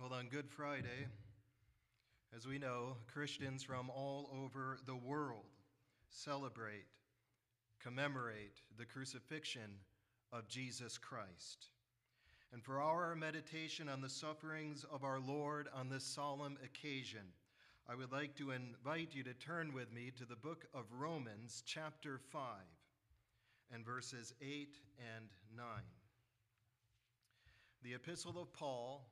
Well, on Good Friday, as we know, Christians from all over the world celebrate, commemorate the crucifixion of Jesus Christ. And for our meditation on the sufferings of our Lord on this solemn occasion, I would like to invite you to turn with me to the book of Romans, chapter 5, and verses 8 and 9. The Epistle of Paul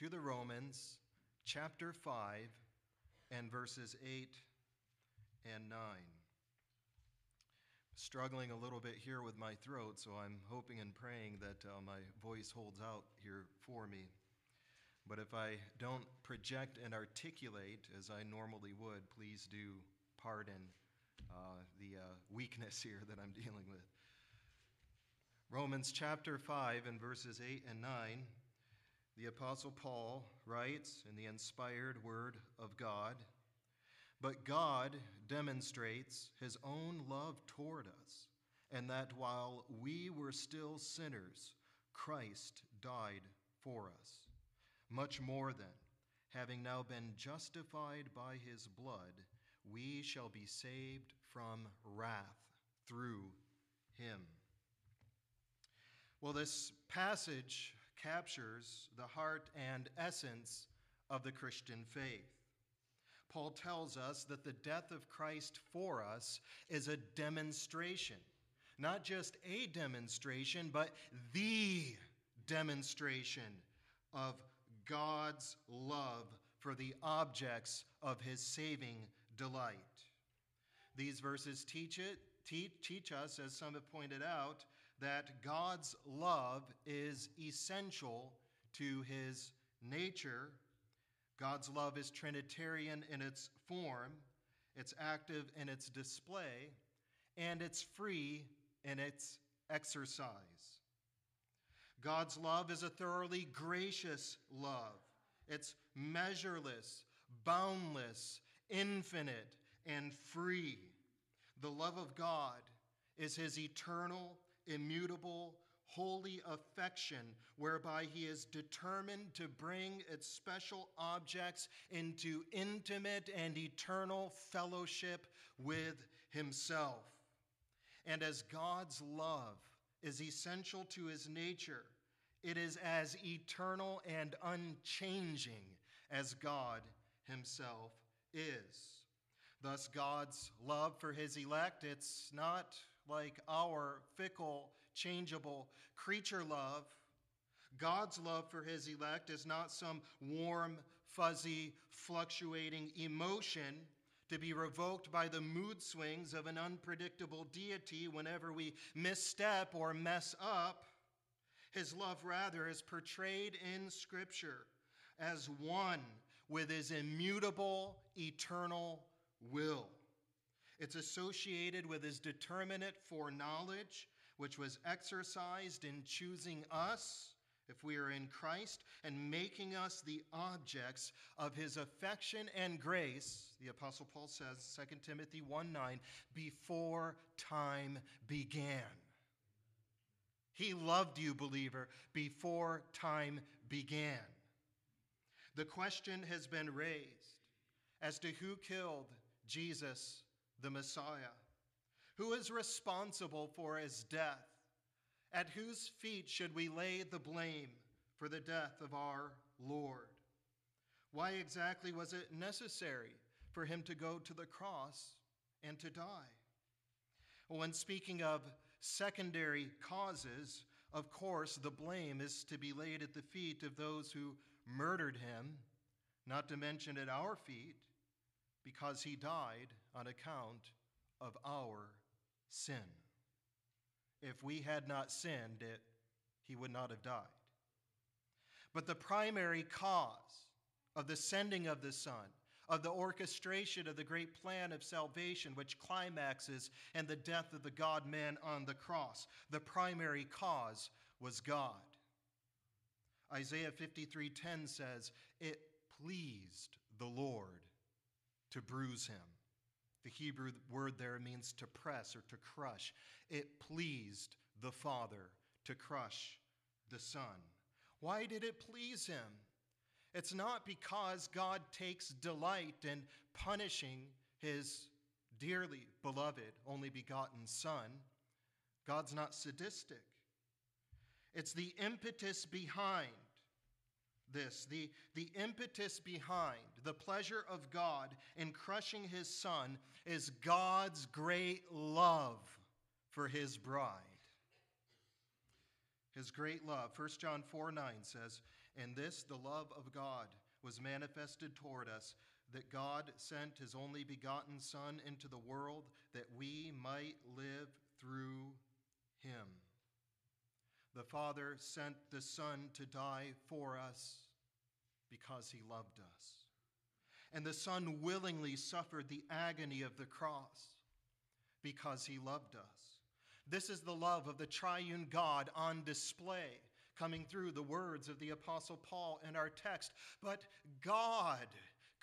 to the Romans, chapter 5, and verses 8 and 9. Struggling a little bit here with my throat, so I'm hoping and praying that uh, my voice holds out here for me. But if I don't project and articulate as I normally would, please do pardon uh, the uh, weakness here that I'm dealing with. Romans chapter 5 and verses 8 and 9, the Apostle Paul writes in the inspired Word of God But God demonstrates his own love toward us, and that while we were still sinners, Christ died for us. Much more than, having now been justified by his blood, we shall be saved from wrath through him. Well, this passage captures the heart and essence of the Christian faith. Paul tells us that the death of Christ for us is a demonstration, not just a demonstration, but the demonstration of God's love for the objects of his saving delight. These verses teach it, teach, us, as some have pointed out, that God's love is essential to his nature. God's love is Trinitarian in its form, it's active in its display, and it's free in its exercise. God's love is a thoroughly gracious love. It's measureless, boundless, infinite, and free. The love of God is his eternal immutable, holy affection whereby he is determined to bring its special objects into intimate and eternal fellowship with himself. And as God's love is essential to his nature, it is as eternal and unchanging as God himself is. Thus, God's love for his elect, it's not like our fickle, changeable creature love. God's love for his elect is not some warm, fuzzy, fluctuating emotion to be revoked by the mood swings of an unpredictable deity whenever we misstep or mess up. His love, rather, is portrayed in Scripture as one with his immutable, eternal will. It's associated with his determinate foreknowledge, which was exercised in choosing us, if we are in Christ, and making us the objects of his affection and grace, the Apostle Paul says, 2 Timothy 1 9, before time began. He loved you, believer, before time began. The question has been raised as to who killed Jesus, the Messiah? Who is responsible for his death? At whose feet should we lay the blame for the death of our Lord? Why exactly was it necessary for him to go to the cross and to die? When speaking of secondary causes, of course, the blame is to be laid at the feet of those who murdered him, not to mention at our feet because he died on account of our sin. If we had not sinned, it, he would not have died. But the primary cause of the sending of the Son, of the orchestration of the great plan of salvation, which climaxes in the death of the God man on the cross, the primary cause was God. Isaiah 53:10 says, "It pleased the Lord to bruise him. The Hebrew word there means to press or to crush. It pleased the Father to crush the Son. Why did it please him? It's not because God takes delight in punishing his dearly beloved, only begotten Son. God's not sadistic. It's the impetus behind this, the, the impetus behind the pleasure of God in crushing his Son is God's great love for his bride. His great love. 1 John 4 9 says, And this, the love of God, was manifested toward us, that God sent his only begotten Son into the world that we might live through him. The Father sent the Son to die for us because he loved us. And the Son willingly suffered the agony of the cross because he loved us. This is the love of the triune God on display, coming through the words of the Apostle Paul in our text. But God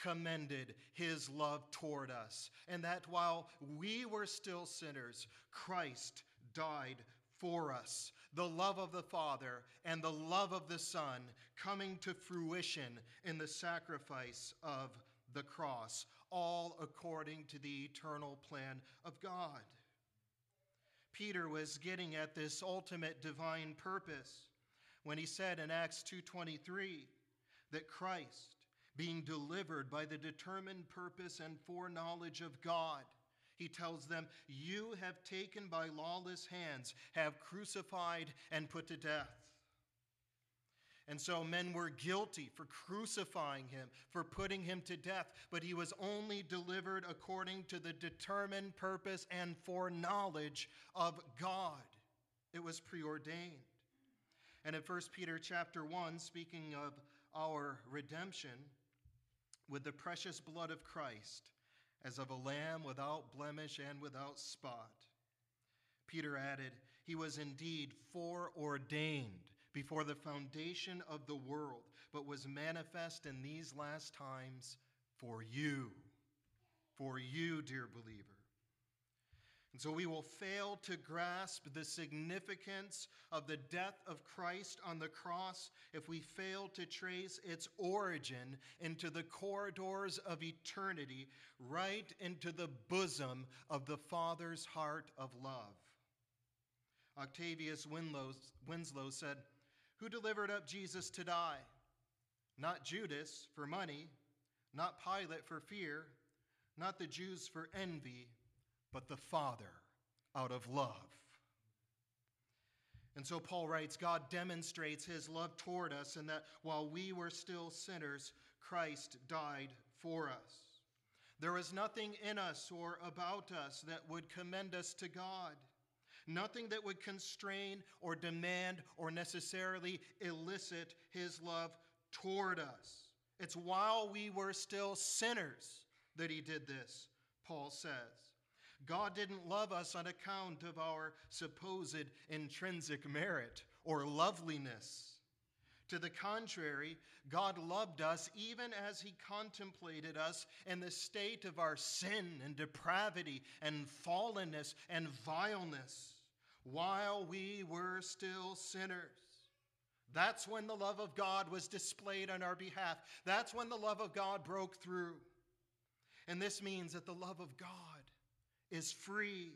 commended his love toward us, and that while we were still sinners, Christ died for us. The love of the Father and the love of the Son coming to fruition in the sacrifice of the cross, all according to the eternal plan of God. Peter was getting at this ultimate divine purpose when he said in Acts 2:23 that Christ being delivered by the determined purpose and foreknowledge of God he tells them, You have taken by lawless hands, have crucified and put to death. And so men were guilty for crucifying him, for putting him to death, but he was only delivered according to the determined purpose and foreknowledge of God. It was preordained. And in 1 Peter chapter 1, speaking of our redemption, with the precious blood of Christ, as of a lamb without blemish and without spot. Peter added, He was indeed foreordained before the foundation of the world, but was manifest in these last times for you. For you, dear believer. And so we will fail to grasp the significance of the death of Christ on the cross if we fail to trace its origin into the corridors of eternity, right into the bosom of the Father's heart of love. Octavius Winslow said, Who delivered up Jesus to die? Not Judas for money, not Pilate for fear, not the Jews for envy but the Father out of love. And so Paul writes God demonstrates his love toward us, and that while we were still sinners, Christ died for us. There is nothing in us or about us that would commend us to God, nothing that would constrain or demand or necessarily elicit his love toward us. It's while we were still sinners that he did this, Paul says. God didn't love us on account of our supposed intrinsic merit or loveliness. To the contrary, God loved us even as He contemplated us in the state of our sin and depravity and fallenness and vileness while we were still sinners. That's when the love of God was displayed on our behalf. That's when the love of God broke through. And this means that the love of God is free,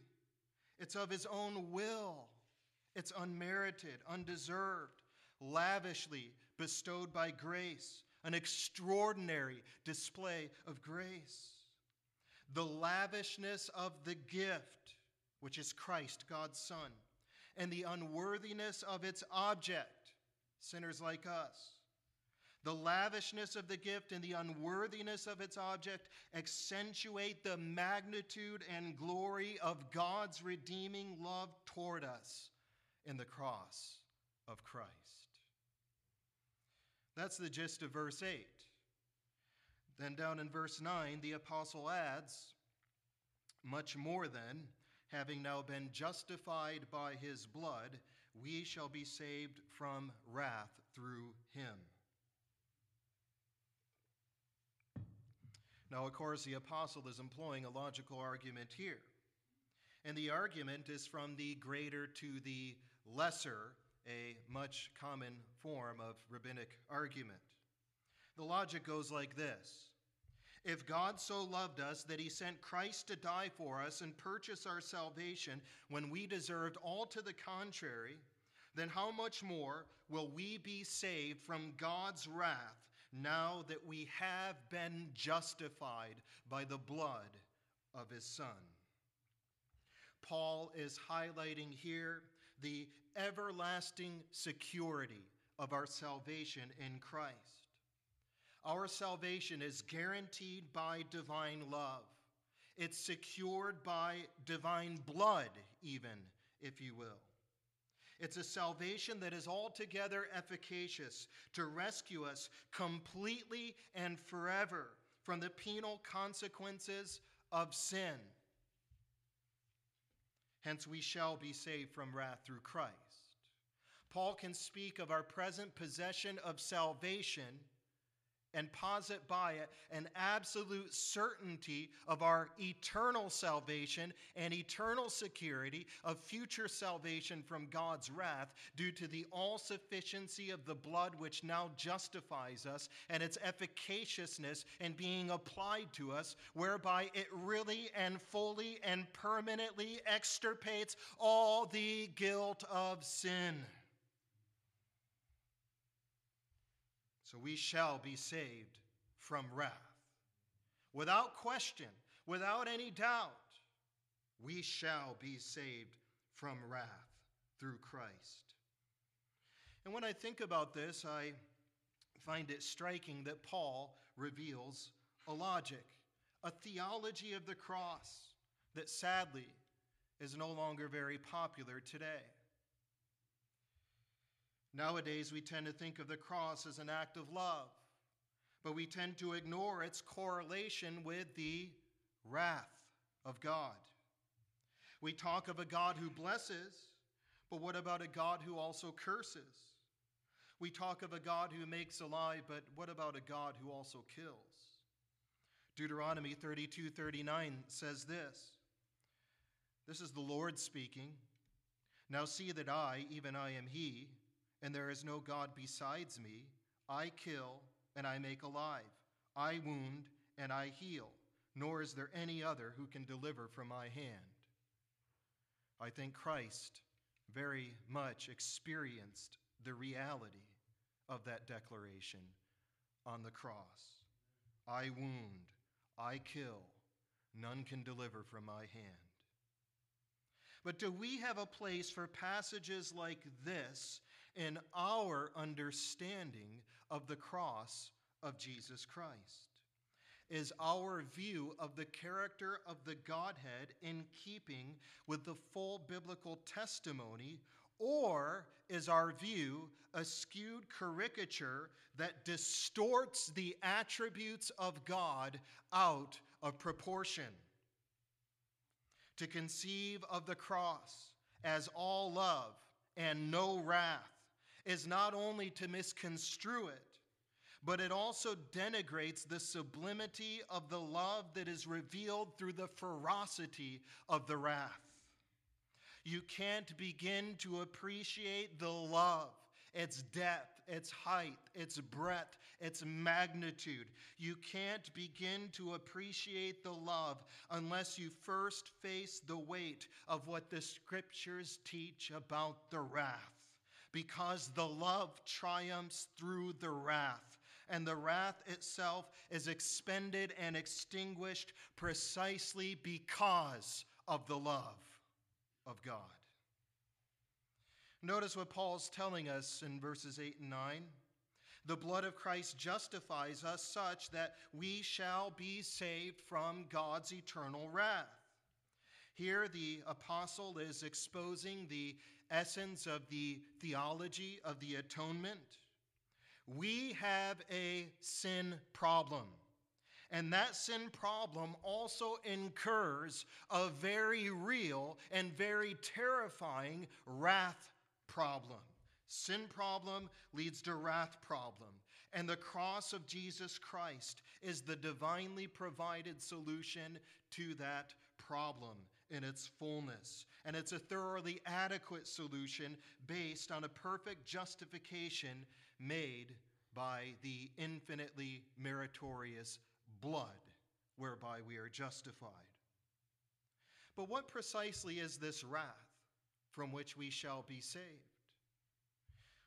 it's of his own will, it's unmerited, undeserved, lavishly bestowed by grace, an extraordinary display of grace. The lavishness of the gift, which is Christ, God's Son, and the unworthiness of its object, sinners like us the lavishness of the gift and the unworthiness of its object accentuate the magnitude and glory of God's redeeming love toward us in the cross of Christ. That's the gist of verse 8. Then down in verse 9, the apostle adds, Much more than, having now been justified by his blood, we shall be saved from wrath through him. Now, of course, the apostle is employing a logical argument here. And the argument is from the greater to the lesser, a much common form of rabbinic argument. The logic goes like this If God so loved us that he sent Christ to die for us and purchase our salvation when we deserved all to the contrary, then how much more will we be saved from God's wrath now that we have been justified by the blood of his Son? Paul is highlighting here the everlasting security of our salvation in Christ. Our salvation is guaranteed by divine love. It's secured by divine blood, even, if you will. It's a salvation that is altogether efficacious to rescue us completely and forever from the penal consequences of sin. Hence, we shall be saved from wrath through Christ. Paul can speak of our present possession of salvation and posit by it an absolute certainty of our eternal salvation and eternal security of future salvation from God's wrath due to the all sufficiency of the blood which now justifies us and its efficaciousness in being applied to us, whereby it really and fully and permanently extirpates all the guilt of sin. So we shall be saved from wrath. Without question, without any doubt, we shall be saved from wrath through Christ. And when I think about this, I find it striking that Paul reveals a logic, a theology of the cross that sadly is no longer very popular today. Nowadays, we tend to think of the cross as an act of love, but we tend to ignore its correlation with the wrath of God. We talk of a God who blesses, but what about a God who also curses? We talk of a God who makes alive, but what about a God who also kills? Deuteronomy 32 39 says this This is the Lord speaking. Now see that I, even I am He, and there is no God besides me. I kill and I make alive. I wound and I heal, nor is there any other who can deliver from my hand. I think Christ very much experienced the reality of that declaration on the cross. I wound, I kill, none can deliver from my hand. But do we have a place for passages like this in our understanding of the cross of Jesus Christ? Is our view of the character of the Godhead in keeping with the full biblical testimony, or is our view a skewed caricature that distorts the attributes of God out of proportion? To conceive of the cross as all love and no wrath is not only to misconstrue it, but it also denigrates the sublimity of the love that is revealed through the ferocity of the wrath. You can't begin to appreciate the love, its depth, its height, its breadth, its magnitude. You can't begin to appreciate the love unless you first face the weight of what the scriptures teach about the wrath because the love triumphs through the wrath. And the wrath itself is expended and extinguished precisely because of the love of God. Notice what Paul's telling us in verses 8 and 9. The blood of Christ justifies us such that we shall be saved from God's eternal wrath. Here, the apostle is exposing the essence of the theology of the atonement. We have a sin problem. And that sin problem also incurs a very real and very terrifying wrath problem. Sin problem leads to wrath problem. And the cross of Jesus Christ is the divinely provided solution to that problem in its fullness. And it's a thoroughly adequate solution based on a perfect justification made by the infinitely meritorious blood whereby we are justified. But what precisely is this wrath from which we shall be saved?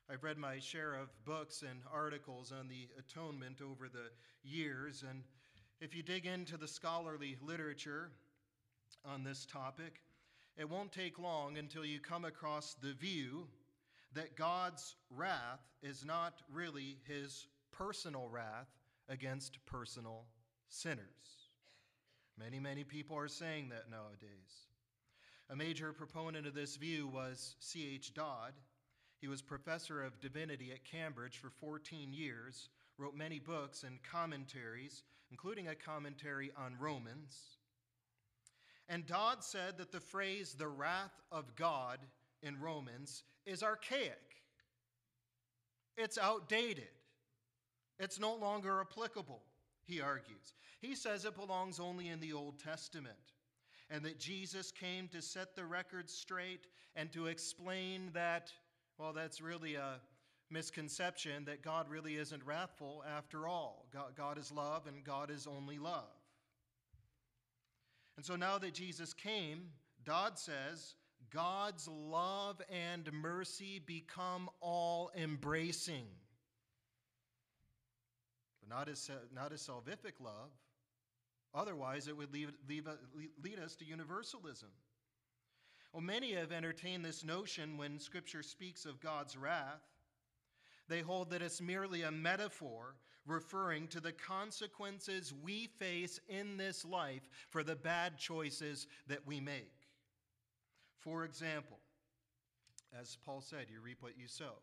I've read my share of books and articles on the atonement over the years, and if you dig into the scholarly literature on this topic, it won't take long until you come across the view that God's wrath is not really his personal wrath against personal sinners. Many, many people are saying that nowadays. A major proponent of this view was C.H. Dodd. He was professor of divinity at Cambridge for 14 years, wrote many books and commentaries, including a commentary on Romans. And Dodd said that the phrase the wrath of God in Romans is archaic, it's outdated, it's no longer applicable, he argues. He says it belongs only in the Old Testament, and that Jesus came to set the record straight and to explain that, well, that's really a misconception that God really isn't wrathful after all. God, God is love, and God is only love. And so now that Jesus came, Dodd says, God's love and mercy become all embracing. But not as, not as salvific love. Otherwise, it would leave, leave, lead us to universalism. Well, many have entertained this notion when Scripture speaks of God's wrath. They hold that it's merely a metaphor referring to the consequences we face in this life for the bad choices that we make. For example, as Paul said, you reap what you sow.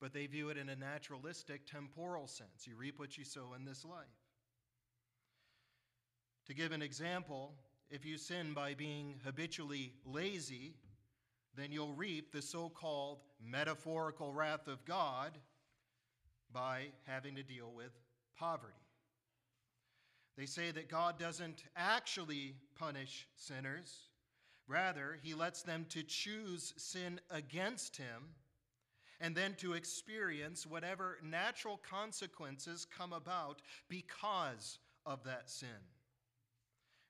But they view it in a naturalistic, temporal sense. You reap what you sow in this life. To give an example, if you sin by being habitually lazy, then you'll reap the so called metaphorical wrath of God by having to deal with poverty. They say that God doesn't actually punish sinners, rather, he lets them to choose sin against him and then to experience whatever natural consequences come about because of that sin.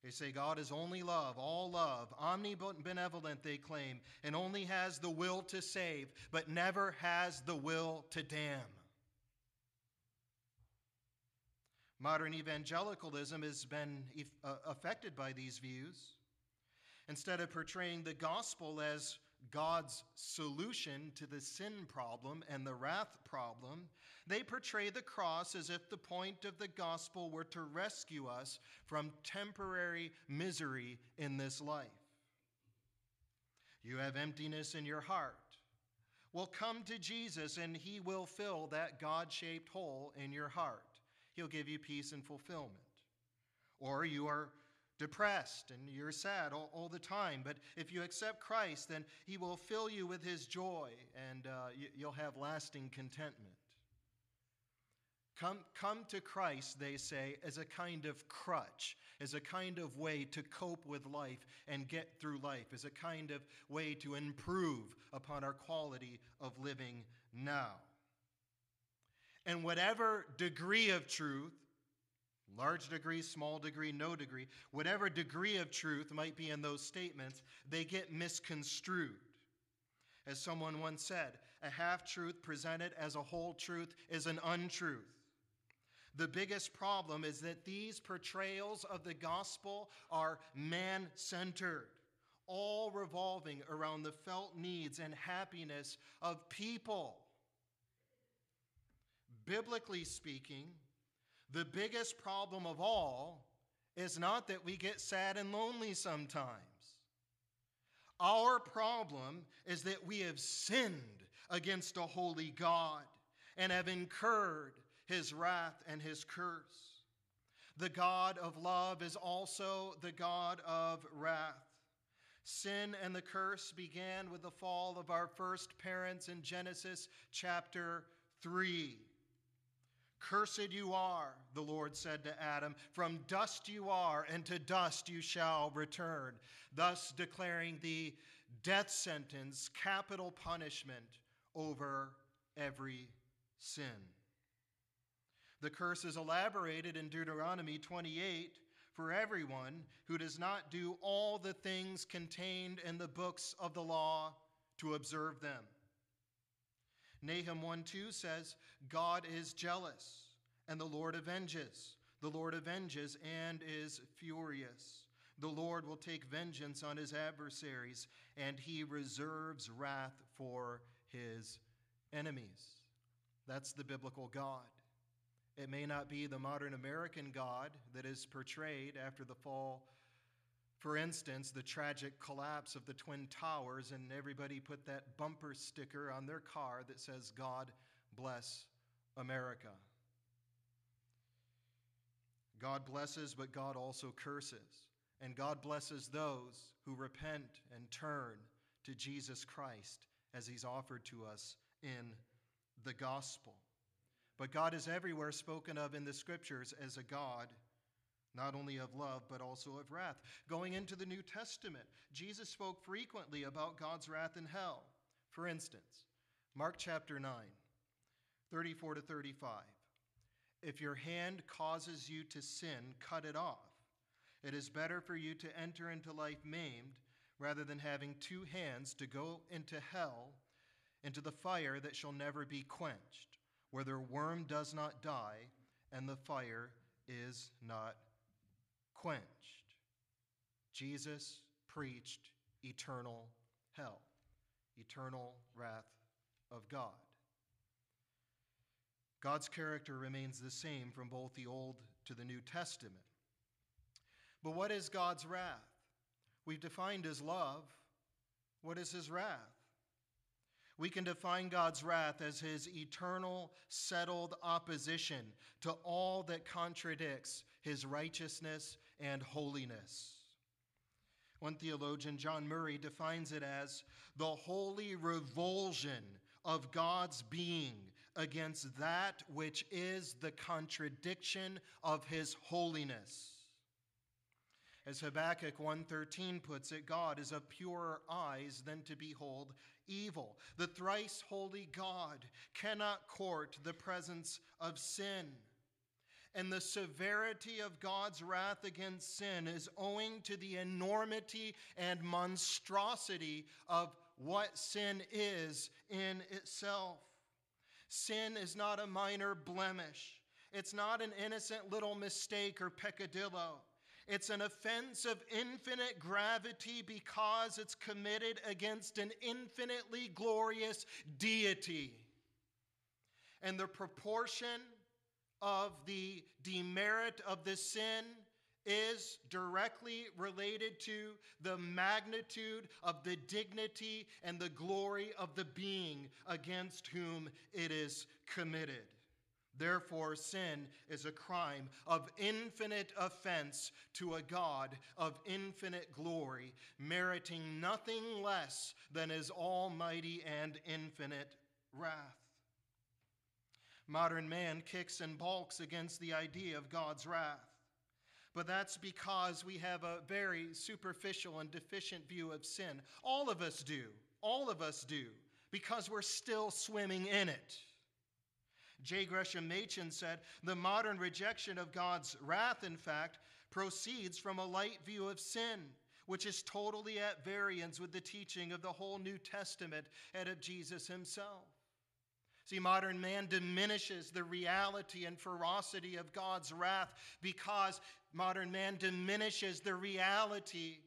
They say God is only love, all love, omnibenevolent, they claim, and only has the will to save, but never has the will to damn. Modern evangelicalism has been uh, affected by these views. Instead of portraying the gospel as God's solution to the sin problem and the wrath problem, they portray the cross as if the point of the gospel were to rescue us from temporary misery in this life. You have emptiness in your heart. Well, come to Jesus and he will fill that God shaped hole in your heart. He'll give you peace and fulfillment. Or you are depressed and you're sad all, all, the time. But if you accept Christ, then He will fill you with His joy and uh, you, you'll have lasting contentment. Come, come to Christ, they say, as a kind of crutch, as a kind of way to cope with life and get through life, as a kind of way to improve upon our quality of living now. And whatever degree of truth large degree, small degree, no degree, whatever degree of truth might be in those statements, they get misconstrued. As someone once said, a half truth presented as a whole truth is an untruth. The biggest problem is that these portrayals of the gospel are man centered, all revolving around the felt needs and happiness of people. Biblically speaking, the biggest problem of all is not that we get sad and lonely sometimes. Our problem is that we have sinned against a holy God and have incurred his wrath and his curse. The God of love is also the God of wrath. Sin and the curse began with the fall of our first parents in Genesis chapter 3. Cursed you are, the Lord said to Adam. From dust you are, and to dust you shall return. Thus declaring the death sentence, capital punishment over every sin. The curse is elaborated in Deuteronomy 28 for everyone who does not do all the things contained in the books of the law to observe them. Nahum 1 2 says, God is jealous, and the Lord avenges. The Lord avenges and is furious. The Lord will take vengeance on his adversaries, and he reserves wrath for his enemies. That's the biblical God. It may not be the modern American God that is portrayed after the fall. For instance, the tragic collapse of the Twin Towers, and everybody put that bumper sticker on their car that says, God bless America. God blesses, but God also curses. And God blesses those who repent and turn to Jesus Christ as he's offered to us in the gospel. But God is everywhere spoken of in the scriptures as a God not only of love, but also of wrath. Going into the New Testament, Jesus spoke frequently about God's wrath in hell. For instance, Mark chapter 9, 34 to 35. If your hand causes you to sin, cut it off. It is better for you to enter into life maimed rather than having two hands to go into hell, into the fire that shall never be quenched where their worm does not die and the fire is not quenched. Jesus preached eternal hell, eternal wrath of God. God's character remains the same from both the Old to the New Testament. But what is God's wrath? We've defined his love. What is his wrath? We can define God's wrath as his eternal, settled opposition to all that contradicts his righteousness and holiness. One theologian, John Murray, defines it as the holy revulsion of God's being against that which is the contradiction of his holiness. As Habakkuk 1:13 puts it, God is of purer eyes than to behold evil. The thrice holy God cannot court the presence of sin. And the severity of God's wrath against sin is owing to the enormity and monstrosity of what sin is in itself. Sin is not a minor blemish. It's not an innocent little mistake or peccadillo. It's an offense of infinite gravity because it's committed against an infinitely glorious deity. And the proportion of the demerit of the sin is directly related to the magnitude of the dignity and the glory of the being against whom it is committed. Therefore, sin is a crime of infinite offense to a God of infinite glory, meriting nothing less than his almighty and infinite wrath. Modern man kicks and balks against the idea of God's wrath. But that's because we have a very superficial and deficient view of sin. All of us do. All of us do. Because we're still swimming in it. J. Gresham Machen said the modern rejection of God's wrath, in fact, proceeds from a light view of sin, which is totally at variance with the teaching of the whole New Testament and of Jesus himself. See, modern man diminishes the reality and ferocity of God's wrath because modern man diminishes the reality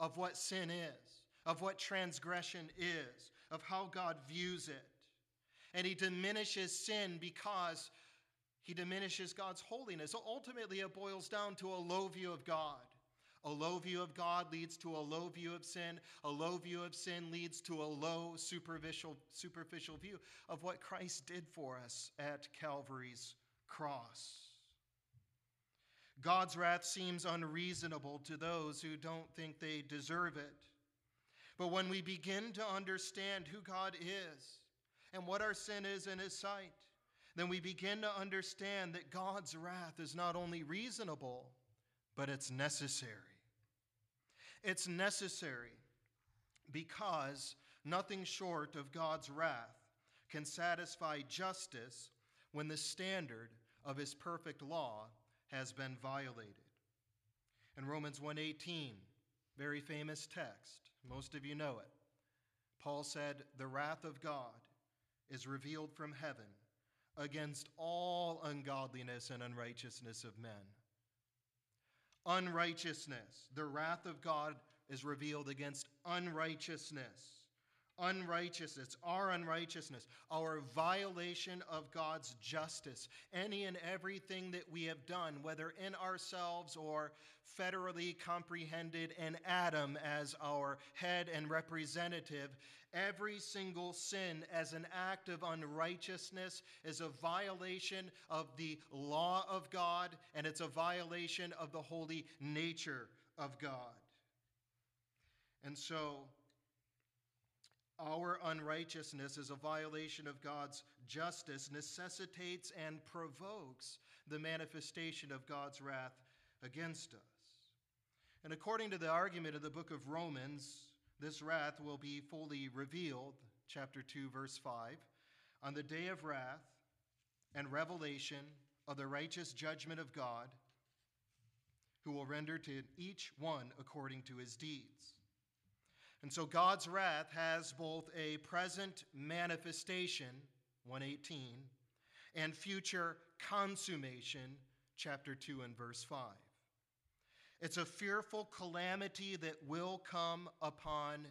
of what sin is, of what transgression is, of how God views it and he diminishes sin because he diminishes God's holiness. So ultimately, it boils down to a low view of God. A low view of God leads to a low view of sin. A low view of sin leads to a low superficial, superficial view of what Christ did for us at Calvary's cross. God's wrath seems unreasonable to those who don't think they deserve it. But when we begin to understand who God is, and what our sin is in His sight, then we begin to understand that God's wrath is not only reasonable, but it's necessary. It's necessary because nothing short of God's wrath can satisfy justice when the standard of his perfect law has been violated. In Romans 1:18, very famous text, most of you know it. Paul said, "The wrath of God is revealed from heaven against all ungodliness and unrighteousness of men." Unrighteousness, the wrath of God is revealed against unrighteousness. Unrighteousness, our unrighteousness, our violation of God's justice, any and everything that we have done, whether in ourselves or federally comprehended in Adam as our head and representative, every single sin as an act of unrighteousness is a violation of the law of God and it's a violation of the holy nature of God. And so, our unrighteousness is a violation of God's justice, necessitates and provokes the manifestation of God's wrath against us. And according to the argument of the book of Romans, this wrath will be fully revealed, chapter 2, verse 5, on the day of wrath and revelation of the righteous judgment of God, who will render to each one according to his deeds. And so God's wrath has both a present manifestation, 118, and future consummation, chapter 2 and verse 5. It's a fearful calamity that will come upon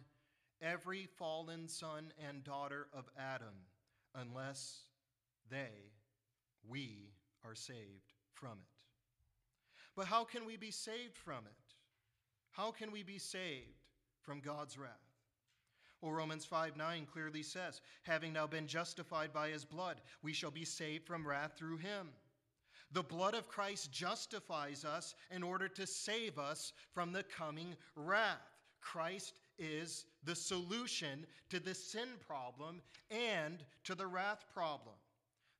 every fallen son and daughter of Adam unless they, we, are saved from it. But how can we be saved from it? How can we be saved? from God's wrath. Well, Romans 5 9 clearly says, having now been justified by his blood, we shall be saved from wrath through him. The blood of Christ justifies us in order to save us from the coming wrath. Christ is the solution to the sin problem and to the wrath problem.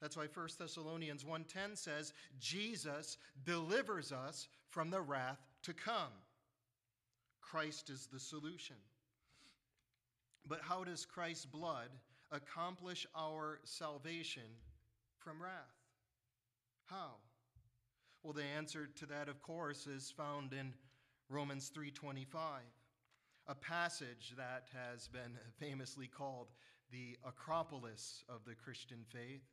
That's why 1 Thessalonians 1:10 says Jesus delivers us from the wrath to come. Christ is the solution. But how does Christ's blood accomplish our salvation from wrath? How? Well, the answer to that of course is found in Romans 3:25, a passage that has been famously called the Acropolis of the Christian faith.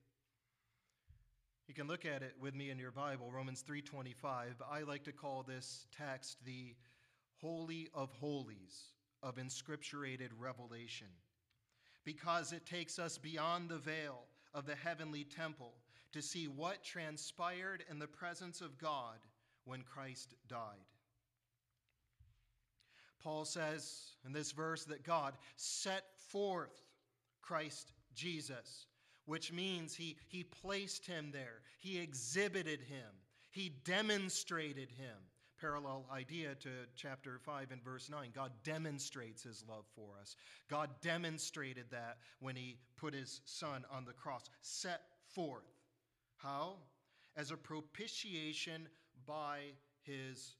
You can look at it with me in your Bible, Romans 3:25. I like to call this text the Holy of Holies of inscripturated revelation, because it takes us beyond the veil of the heavenly temple to see what transpired in the presence of God when Christ died. Paul says in this verse that God set forth Christ Jesus, which means he, he placed him there, he exhibited him, he demonstrated him parallel idea to chapter 5 and verse 9. God demonstrates his love for us. God demonstrated that when he put his son on the cross, set forth. How? As a propitiation by his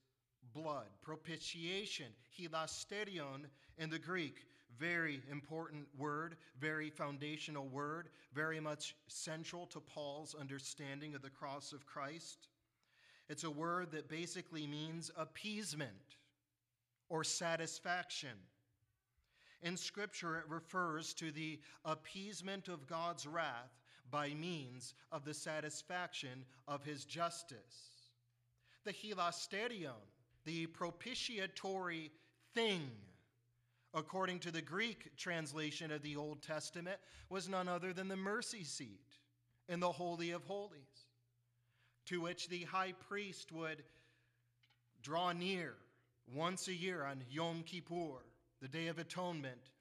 blood. Propitiation, hilasterion in the Greek. Very important word, very foundational word, very much central to Paul's understanding of the cross of Christ. It's a word that basically means appeasement or satisfaction. In Scripture, it refers to the appeasement of God's wrath by means of the satisfaction of his justice. The hilasterion, the propitiatory thing, according to the Greek translation of the Old Testament, was none other than the mercy seat in the Holy of Holies to which the high priest would draw near once a year on Yom Kippur, the Day of Atonement,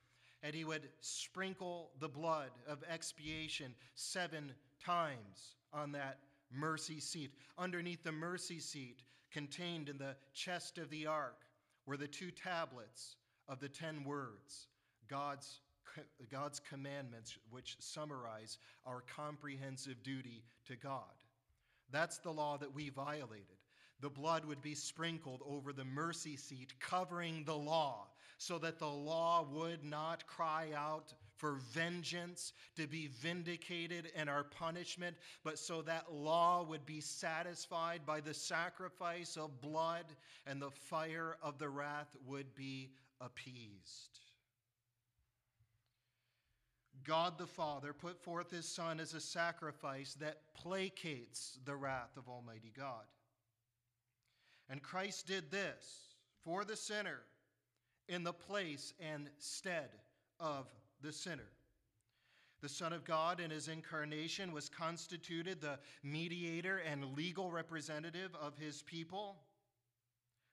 and he would sprinkle the blood of expiation seven times on that mercy seat. Underneath the mercy seat, contained in the chest of the ark, were the two tablets of the ten words, God's, God's commandments, which summarize our comprehensive duty to God. That's the law that we violated. The blood would be sprinkled over the mercy seat, covering the law, so that the law would not cry out for vengeance to be vindicated in our punishment, but so that law would be satisfied by the sacrifice of blood and the fire of the wrath would be appeased. God the Father put forth his Son as a sacrifice that placates the wrath of Almighty God. And Christ did this for the sinner in the place and stead of the sinner. The Son of God in his incarnation was constituted the mediator and legal representative of his people.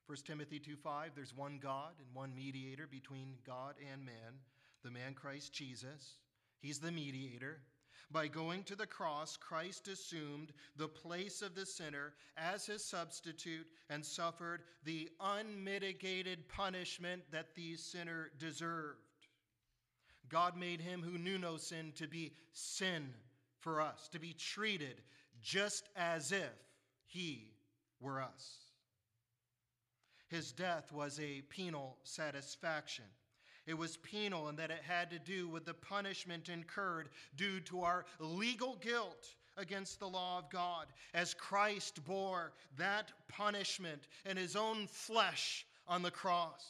1 Timothy 2:5 there's one God and one mediator between God and man, the man Christ Jesus. He's the mediator. By going to the cross, Christ assumed the place of the sinner as his substitute and suffered the unmitigated punishment that the sinner deserved. God made him who knew no sin to be sin for us, to be treated just as if he were us. His death was a penal satisfaction. It was penal in that it had to do with the punishment incurred due to our legal guilt against the law of God, as Christ bore that punishment in his own flesh on the cross.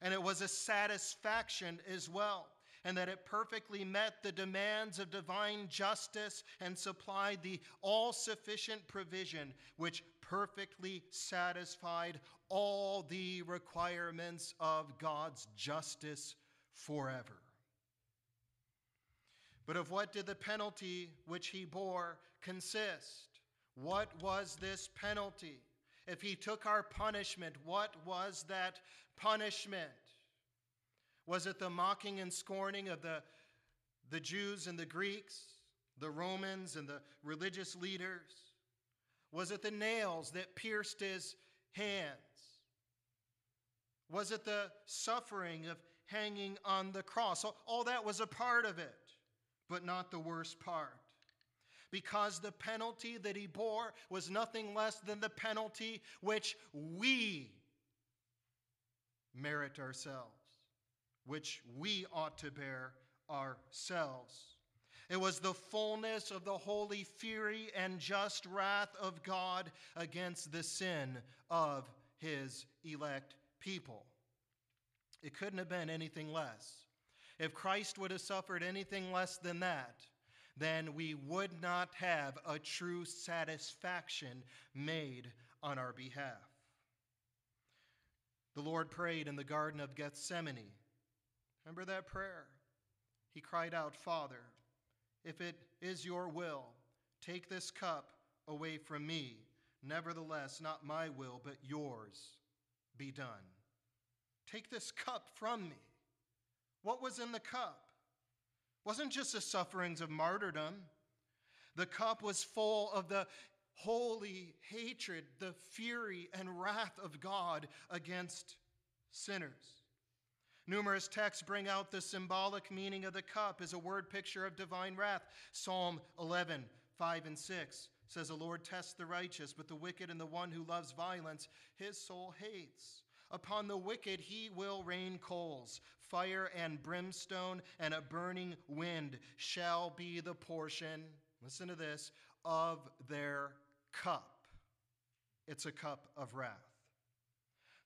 And it was a satisfaction as well, and that it perfectly met the demands of divine justice and supplied the all sufficient provision which perfectly satisfied all the requirements of God's justice forever. But of what did the penalty which he bore consist? What was this penalty? If he took our punishment, what was that punishment? Was it the mocking and scorning of the, the Jews and the Greeks, the Romans and the religious leaders? Was it the nails that pierced his hands? Was it the suffering of hanging on the cross? All that was a part of it, but not the worst part. Because the penalty that he bore was nothing less than the penalty which we merit ourselves, which we ought to bear ourselves. It was the fullness of the holy fury and just wrath of God against the sin of his elect people. It couldn't have been anything less. If Christ would have suffered anything less than that, then we would not have a true satisfaction made on our behalf. The Lord prayed in the Garden of Gethsemane. Remember that prayer? He cried out, Father, if it is your will, take this cup away from me. Nevertheless, not my will, but yours be done. Take this cup from me. What was in the cup? wasn't just the sufferings of martyrdom. The cup was full of the holy hatred, the fury and wrath of God against sinners. Numerous texts bring out the symbolic meaning of the cup as a word picture of divine wrath. Psalm 11, 5 and 6 says, The Lord tests the righteous, but the wicked and the one who loves violence, his soul hates. Upon the wicked he will rain coals. Fire and brimstone and a burning wind shall be the portion, listen to this, of their cup. It's a cup of wrath.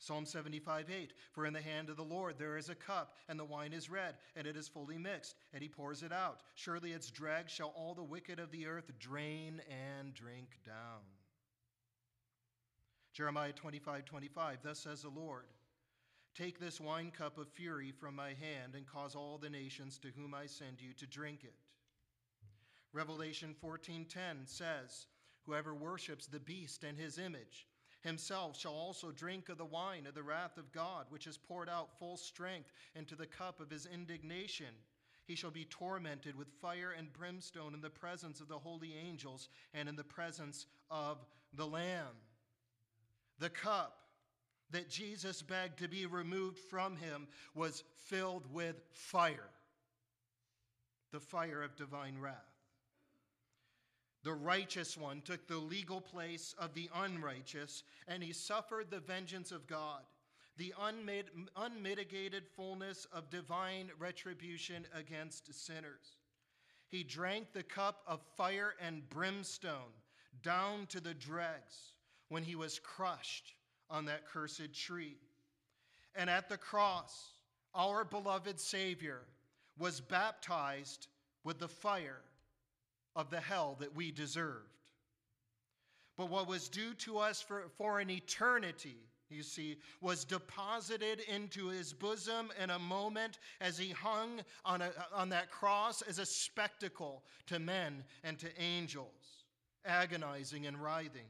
Psalm 75 8 For in the hand of the Lord there is a cup, and the wine is red, and it is fully mixed, and he pours it out. Surely its dregs shall all the wicked of the earth drain and drink down. Jeremiah 25 25 Thus says the Lord, Take this wine cup of fury from my hand, and cause all the nations to whom I send you to drink it. Revelation 14:10 says, Whoever worships the beast and his image, himself shall also drink of the wine of the wrath of God, which is poured out full strength into the cup of his indignation. He shall be tormented with fire and brimstone in the presence of the holy angels and in the presence of the Lamb. The cup that Jesus begged to be removed from him was filled with fire, the fire of divine wrath. The righteous one took the legal place of the unrighteous, and he suffered the vengeance of God. the unmit- unmitigated fullness of divine retribution against sinners. He drank the cup of fire and brimstone down to the dregs when he was crushed on that cursed tree. And at the cross, our beloved Savior was baptized with the fire of the hell that we deserved. But what was due to us for, for an eternity, you see, was deposited into his bosom in a moment as he hung on, a, on that cross as a spectacle to men and to angels, agonizing and writhing.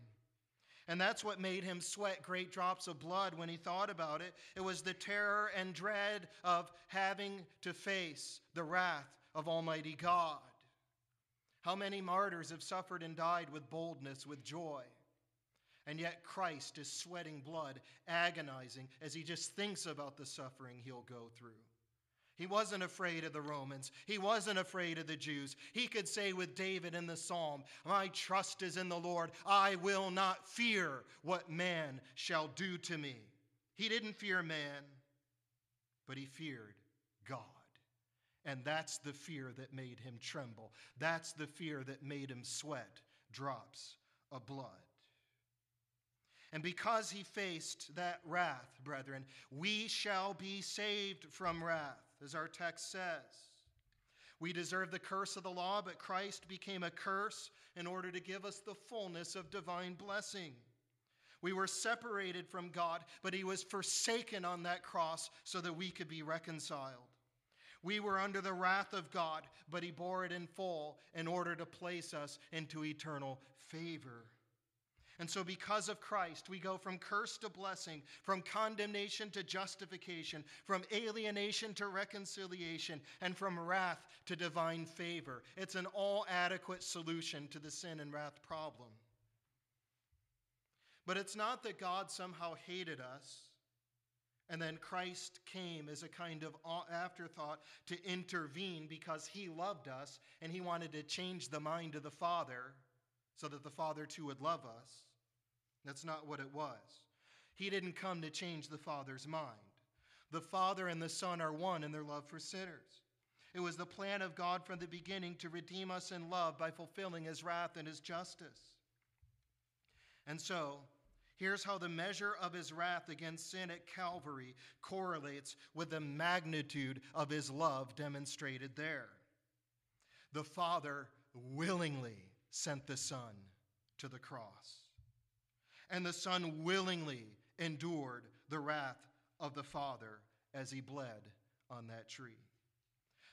And that's what made him sweat great drops of blood when he thought about it. It was the terror and dread of having to face the wrath of Almighty God. How many martyrs have suffered and died with boldness, with joy? And yet Christ is sweating blood, agonizing as he just thinks about the suffering he'll go through. He wasn't afraid of the Romans. He wasn't afraid of the Jews. He could say with David in the psalm, My trust is in the Lord. I will not fear what man shall do to me. He didn't fear man, but he feared God. And that's the fear that made him tremble. That's the fear that made him sweat drops of blood. And because he faced that wrath, brethren, we shall be saved from wrath, as our text says. We deserve the curse of the law, but Christ became a curse in order to give us the fullness of divine blessing. We were separated from God, but he was forsaken on that cross so that we could be reconciled. We were under the wrath of God, but he bore it in full in order to place us into eternal favor. And so, because of Christ, we go from curse to blessing, from condemnation to justification, from alienation to reconciliation, and from wrath to divine favor. It's an all adequate solution to the sin and wrath problem. But it's not that God somehow hated us and then Christ came as a kind of afterthought to intervene because he loved us and he wanted to change the mind of the Father so that the Father too would love us. That's not what it was. He didn't come to change the Father's mind. The Father and the Son are one in their love for sinners. It was the plan of God from the beginning to redeem us in love by fulfilling his wrath and his justice. And so, Here's how the measure of his wrath against sin at Calvary correlates with the magnitude of his love demonstrated there. The Father willingly sent the Son to the cross, and the Son willingly endured the wrath of the Father as he bled on that tree.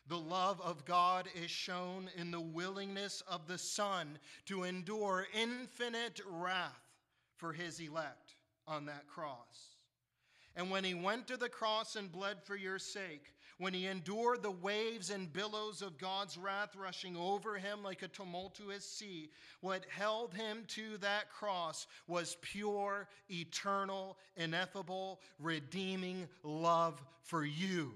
The love of God is shown in the willingness of the Son to endure infinite wrath for his elect on that cross. And when he went to the cross and bled for your sake, when he endured the waves and billows of God's wrath rushing over him like a tumultuous sea, what held him to that cross was pure, eternal, ineffable, redeeming love for you.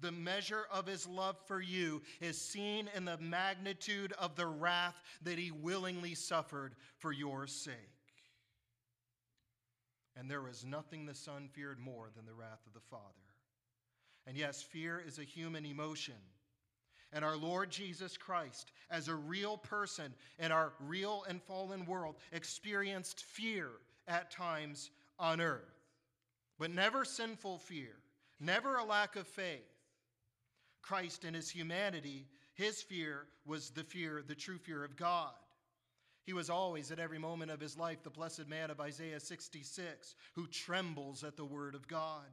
The measure of his love for you is seen in the magnitude of the wrath that he willingly suffered for your sake. And there was nothing the Son feared more than the wrath of the Father. And yes, fear is a human emotion. And our Lord Jesus Christ, as a real person in our real and fallen world, experienced fear at times on earth, but never sinful fear, never a lack of faith. Christ, in his humanity, his fear was the fear, the true fear of God. He was always, at every moment of his life, the blessed man of Isaiah 66, who trembles at the word of God.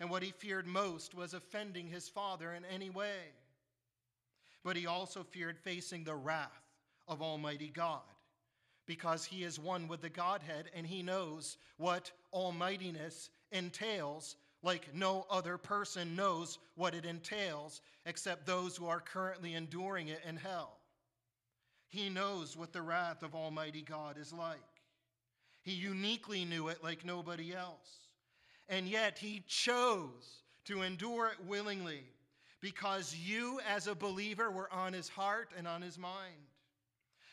And what he feared most was offending his father in any way. But he also feared facing the wrath of Almighty God, because he is one with the Godhead and he knows what almightiness entails like no other person knows what it entails except those who are currently enduring it in hell. He knows what the wrath of Almighty God is like. He uniquely knew it like nobody else. And yet he chose to endure it willingly because you, as a believer, were on his heart and on his mind.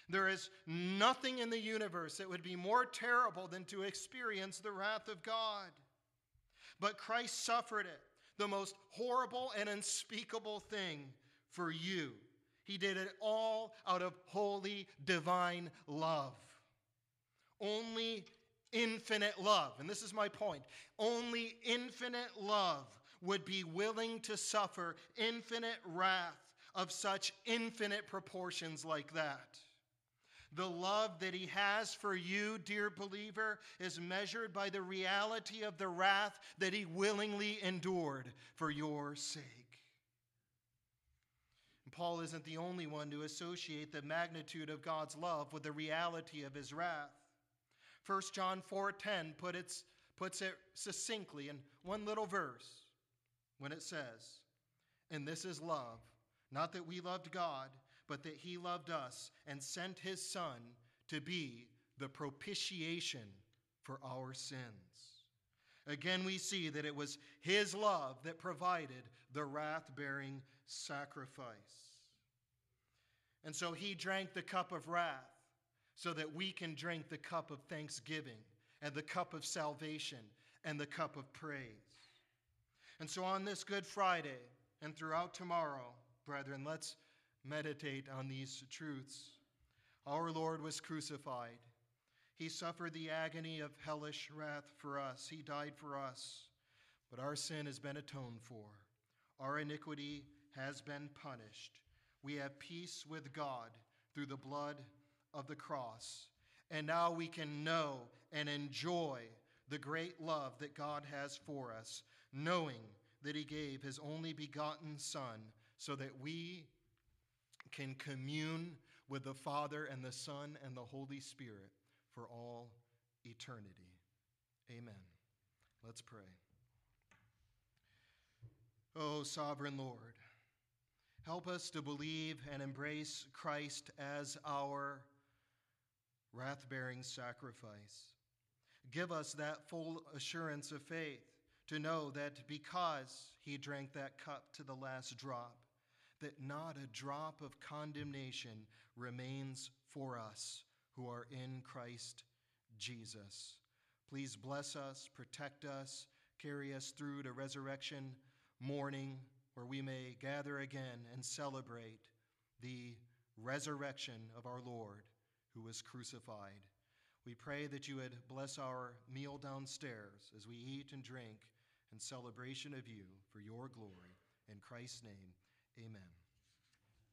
There is nothing in the universe that would be more terrible than to experience the wrath of God. but Christ suffered it, the most horrible and unspeakable thing for you. He did it all out of holy, divine love. Only infinite love, and this is my point, only infinite love would be willing to suffer infinite wrath of such infinite proportions like that. The love that he has for you, dear believer, is measured by the reality of the wrath that he willingly endured for your sake. Paul isn't the only one to associate the magnitude of God's love with the reality of his wrath. 1 John 4:10 put puts it succinctly in one little verse when it says, "And this is love, not that we loved God, but that he loved us and sent his Son to be the propitiation for our sins. Again, we see that it was his love that provided the wrath bearing sacrifice. And so he drank the cup of wrath so that we can drink the cup of thanksgiving and the cup of salvation and the cup of praise. And so on this Good Friday and throughout tomorrow, brethren, let's meditate on these truths. Our Lord was crucified. He suffered the agony of hellish wrath for us. He died for us. But our sin has been atoned for. Our iniquity has been punished. We have peace with God through the blood of the cross. And now we can know and enjoy the great love that God has for us, knowing that He gave His only begotten Son so that we can commune with the Father and the Son and the Holy Spirit for all eternity. Amen. Let's pray. Oh, sovereign Lord, help us to believe and embrace Christ as our wrath bearing sacrifice. Give us that full assurance of faith to know that because he drank that cup to the last drop, that not a drop of condemnation remains for us who are in Christ Jesus. Please bless us, protect us, carry us through to resurrection morning, where we may gather again and celebrate the resurrection of our Lord who was crucified. We pray that you would bless our meal downstairs as we eat and drink in celebration of you for your glory. In Christ's name, Amen.